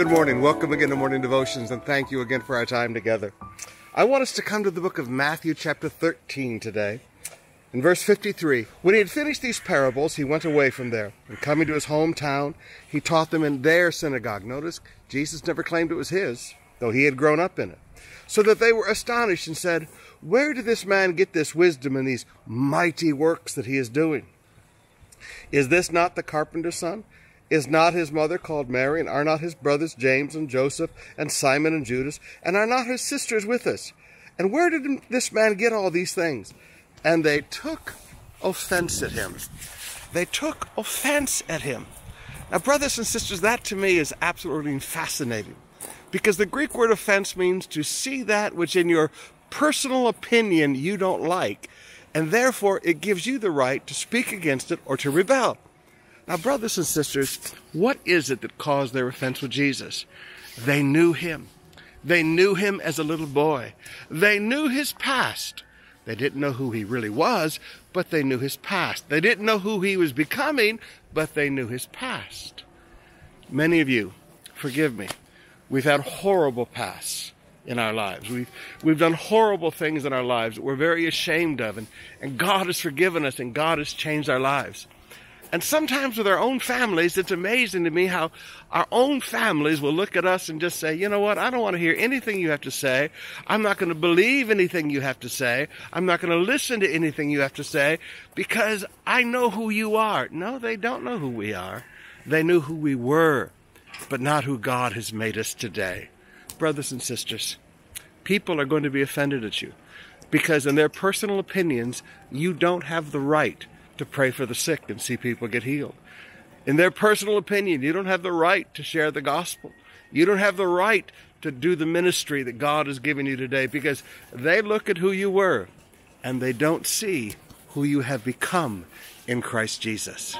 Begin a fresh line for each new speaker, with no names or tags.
Good morning. Welcome again to Morning Devotions, and thank you again for our time together. I want us to come to the book of Matthew, chapter 13 today. In verse 53, when he had finished these parables, he went away from there. And coming to his hometown, he taught them in their synagogue. Notice, Jesus never claimed it was his, though he had grown up in it. So that they were astonished and said, Where did this man get this wisdom and these mighty works that he is doing? Is this not the carpenter's son? Is not his mother called Mary, and are not his brothers James and Joseph and Simon and Judas, and are not his sisters with us? And where did this man get all these things? And they took offense at him. They took offense at him. Now, brothers and sisters, that to me is absolutely fascinating. Because the Greek word offense means to see that which in your personal opinion you don't like, and therefore it gives you the right to speak against it or to rebel. Now, brothers and sisters, what is it that caused their offense with Jesus? They knew him. They knew him as a little boy. They knew his past. They didn't know who he really was, but they knew his past. They didn't know who he was becoming, but they knew his past. Many of you, forgive me, we've had horrible pasts in our lives. We've, we've done horrible things in our lives that we're very ashamed of, and, and God has forgiven us and God has changed our lives. And sometimes with our own families, it's amazing to me how our own families will look at us and just say, you know what, I don't want to hear anything you have to say. I'm not going to believe anything you have to say. I'm not going to listen to anything you have to say because I know who you are. No, they don't know who we are. They knew who we were, but not who God has made us today. Brothers and sisters, people are going to be offended at you because in their personal opinions, you don't have the right to pray for the sick and see people get healed. In their personal opinion, you don't have the right to share the gospel. You don't have the right to do the ministry that God has given you today because they look at who you were and they don't see who you have become in Christ Jesus.